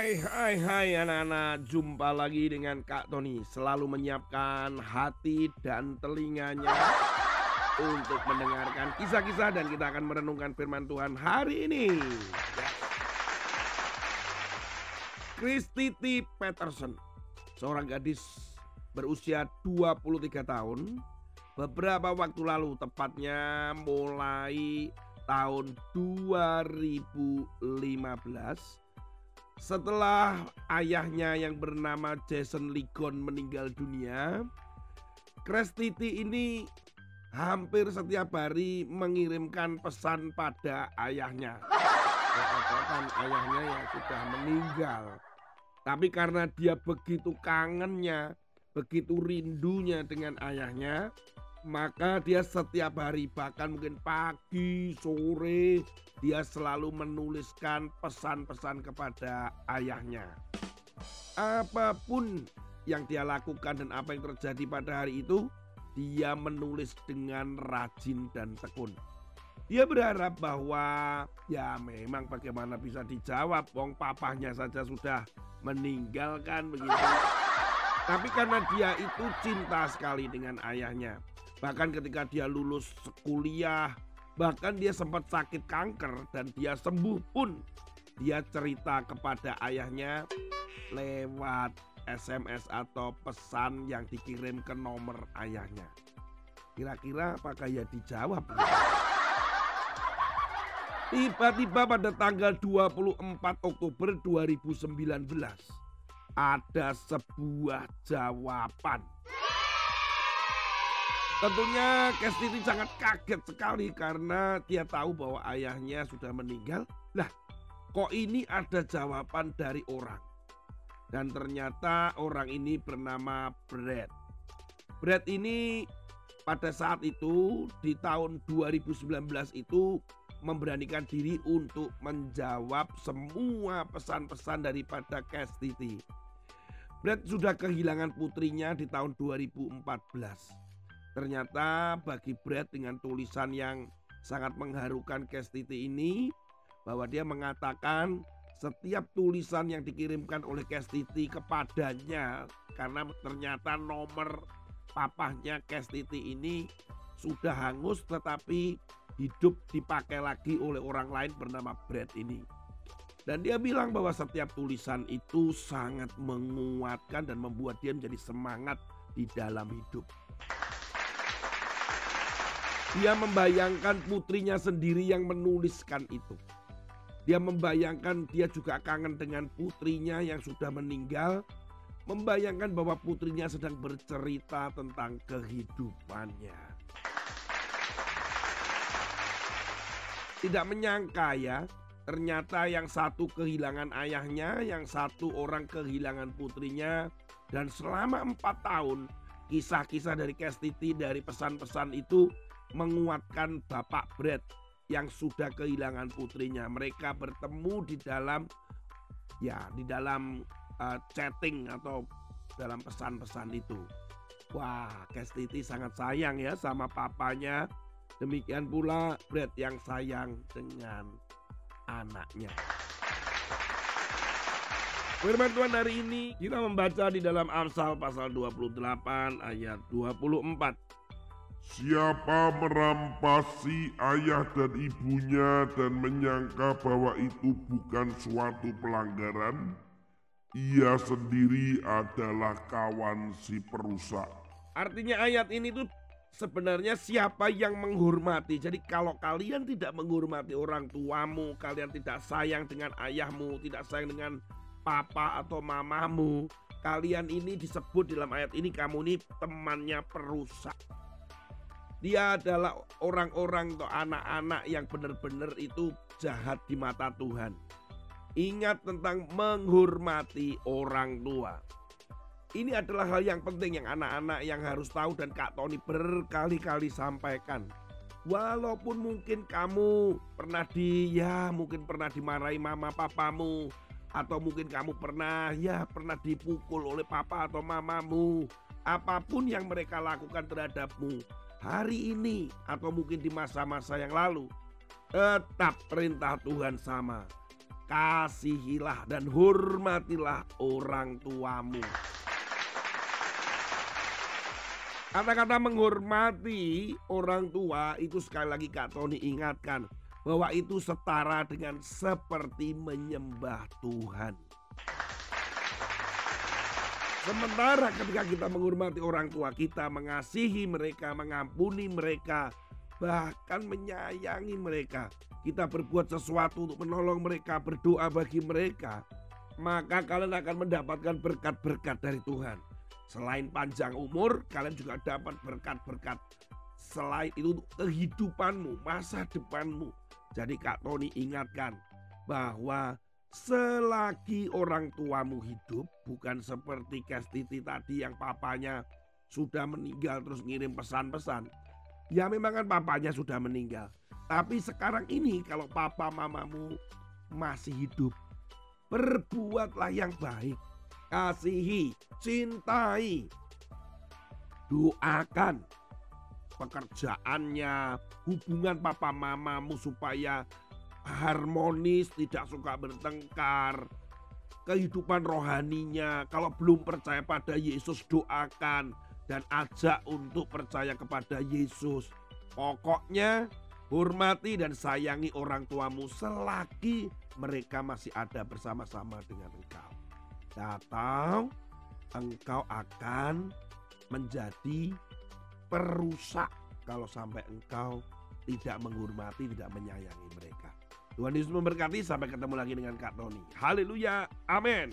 Hai hai hai anak-anak. Jumpa lagi dengan Kak Tony. Selalu menyiapkan hati dan telinganya Untuk mendengarkan kisah-kisah Dan kita akan merenungkan firman Tuhan hari ini. Christity Peterson Seorang gadis berusia 23 tahun Beberapa waktu lalu tepatnya mulai tahun 2015 setelah ayahnya yang bernama Jason Ligon meninggal dunia, Krestiti ini hampir setiap hari mengirimkan pesan pada ayahnya. Katakan ayahnya yang sudah meninggal. Tapi karena dia begitu kangennya, begitu rindunya dengan ayahnya, maka dia setiap hari bahkan mungkin pagi, sore dia selalu menuliskan pesan-pesan kepada ayahnya. Apa pun yang dia lakukan dan apa yang terjadi pada hari itu, dia menulis dengan rajin dan tekun. Dia berharap bahwa ya memang bagaimana bisa dijawab, wong papahnya saja sudah meninggalkan begitu. Tapi karena dia itu cinta sekali dengan ayahnya, Bahkan ketika dia lulus kuliah, bahkan dia sempat sakit kanker dan dia sembuh pun dia cerita kepada ayahnya lewat SMS atau pesan yang dikirim ke nomor ayahnya. Kira-kira apakah ya dijawab? Tiba-tiba pada tanggal 24 Oktober 2019 ada sebuah jawaban Tentunya Kestiti sangat kaget sekali karena dia tahu bahwa ayahnya sudah meninggal. Lah, kok ini ada jawaban dari orang? Dan ternyata orang ini bernama Brad. Brad ini pada saat itu di tahun 2019 itu memberanikan diri untuk menjawab semua pesan-pesan daripada Kestiti. Brad sudah kehilangan putrinya di tahun 2014. Ternyata bagi Brad dengan tulisan yang sangat mengharukan Kestiti ini bahwa dia mengatakan setiap tulisan yang dikirimkan oleh Kestiti kepadanya karena ternyata nomor papahnya Kestiti ini sudah hangus tetapi hidup dipakai lagi oleh orang lain bernama Brad ini. Dan dia bilang bahwa setiap tulisan itu sangat menguatkan dan membuat dia menjadi semangat di dalam hidup. Dia membayangkan putrinya sendiri yang menuliskan itu. Dia membayangkan dia juga kangen dengan putrinya yang sudah meninggal. Membayangkan bahwa putrinya sedang bercerita tentang kehidupannya. Tidak menyangka ya, ternyata yang satu kehilangan ayahnya, yang satu orang kehilangan putrinya. Dan selama empat tahun, kisah-kisah dari Kestiti dari pesan-pesan itu menguatkan Bapak Brad yang sudah kehilangan putrinya. Mereka bertemu di dalam ya di dalam uh, chatting atau dalam pesan-pesan itu. Wah, Kestiti sangat sayang ya sama papanya. Demikian pula Brad yang sayang dengan anaknya. Firman Tuhan hari ini kita membaca di dalam Amsal pasal 28 ayat 24. Siapa merampasi ayah dan ibunya dan menyangka bahwa itu bukan suatu pelanggaran, ia sendiri adalah kawan si perusak. Artinya ayat ini tuh sebenarnya siapa yang menghormati. Jadi kalau kalian tidak menghormati orang tuamu, kalian tidak sayang dengan ayahmu, tidak sayang dengan papa atau mamamu, kalian ini disebut dalam ayat ini kamu ini temannya perusak. Dia adalah orang-orang atau anak-anak yang benar-benar itu jahat di mata Tuhan. Ingat tentang menghormati orang tua. Ini adalah hal yang penting yang anak-anak yang harus tahu dan Kak Tony berkali-kali sampaikan. Walaupun mungkin kamu pernah di ya mungkin pernah dimarahi mama papamu atau mungkin kamu pernah ya pernah dipukul oleh papa atau mamamu. Apa pun yang mereka lakukan terhadapmu, hari ini atau mungkin di masa-masa yang lalu, tetap perintah Tuhan sama. kasihilah dan hormatilah orang tuamu. Kata-kata menghormati orang tua itu sekali lagi Kak Tony ingatkan bahwa itu setara dengan seperti menyembah Tuhan. Sementara ketika kita menghormati orang tua kita, mengasihi mereka, mengampuni mereka, bahkan menyayangi mereka, kita berbuat sesuatu untuk menolong mereka, berdoa bagi mereka, maka kalian akan mendapatkan berkat-berkat dari Tuhan. Selain panjang umur, kalian juga dapat berkat-berkat. Selain itu untuk kehidupanmu, masa depanmu. Jadi Kak Tony ingatkan bahwa selagi orang tuamu hidup, bukan seperti Kestiti tadi yang papanya sudah meninggal terus ngirim pesan-pesan. Ya memang kan papanya sudah meninggal. Tapi sekarang ini kalau papa mamamu masih hidup, perbuatlah yang baik kasihi, cintai, doakan pekerjaannya, hubungan papa mamamu supaya harmonis, tidak suka bertengkar, kehidupan rohaninya. Kalau belum percaya pada Yesus, doakan dan ajak untuk percaya kepada Yesus. Pokoknya hormati dan sayangi orang tuamu selagi mereka masih ada bersama-sama dengan engkau atau engkau akan menjadi perusak kalau sampai engkau tidak menghormati, tidak menyayangi mereka. Tuhan Yesus memberkati. Sampai ketemu lagi dengan Kak Tony. Haleluya. Amin.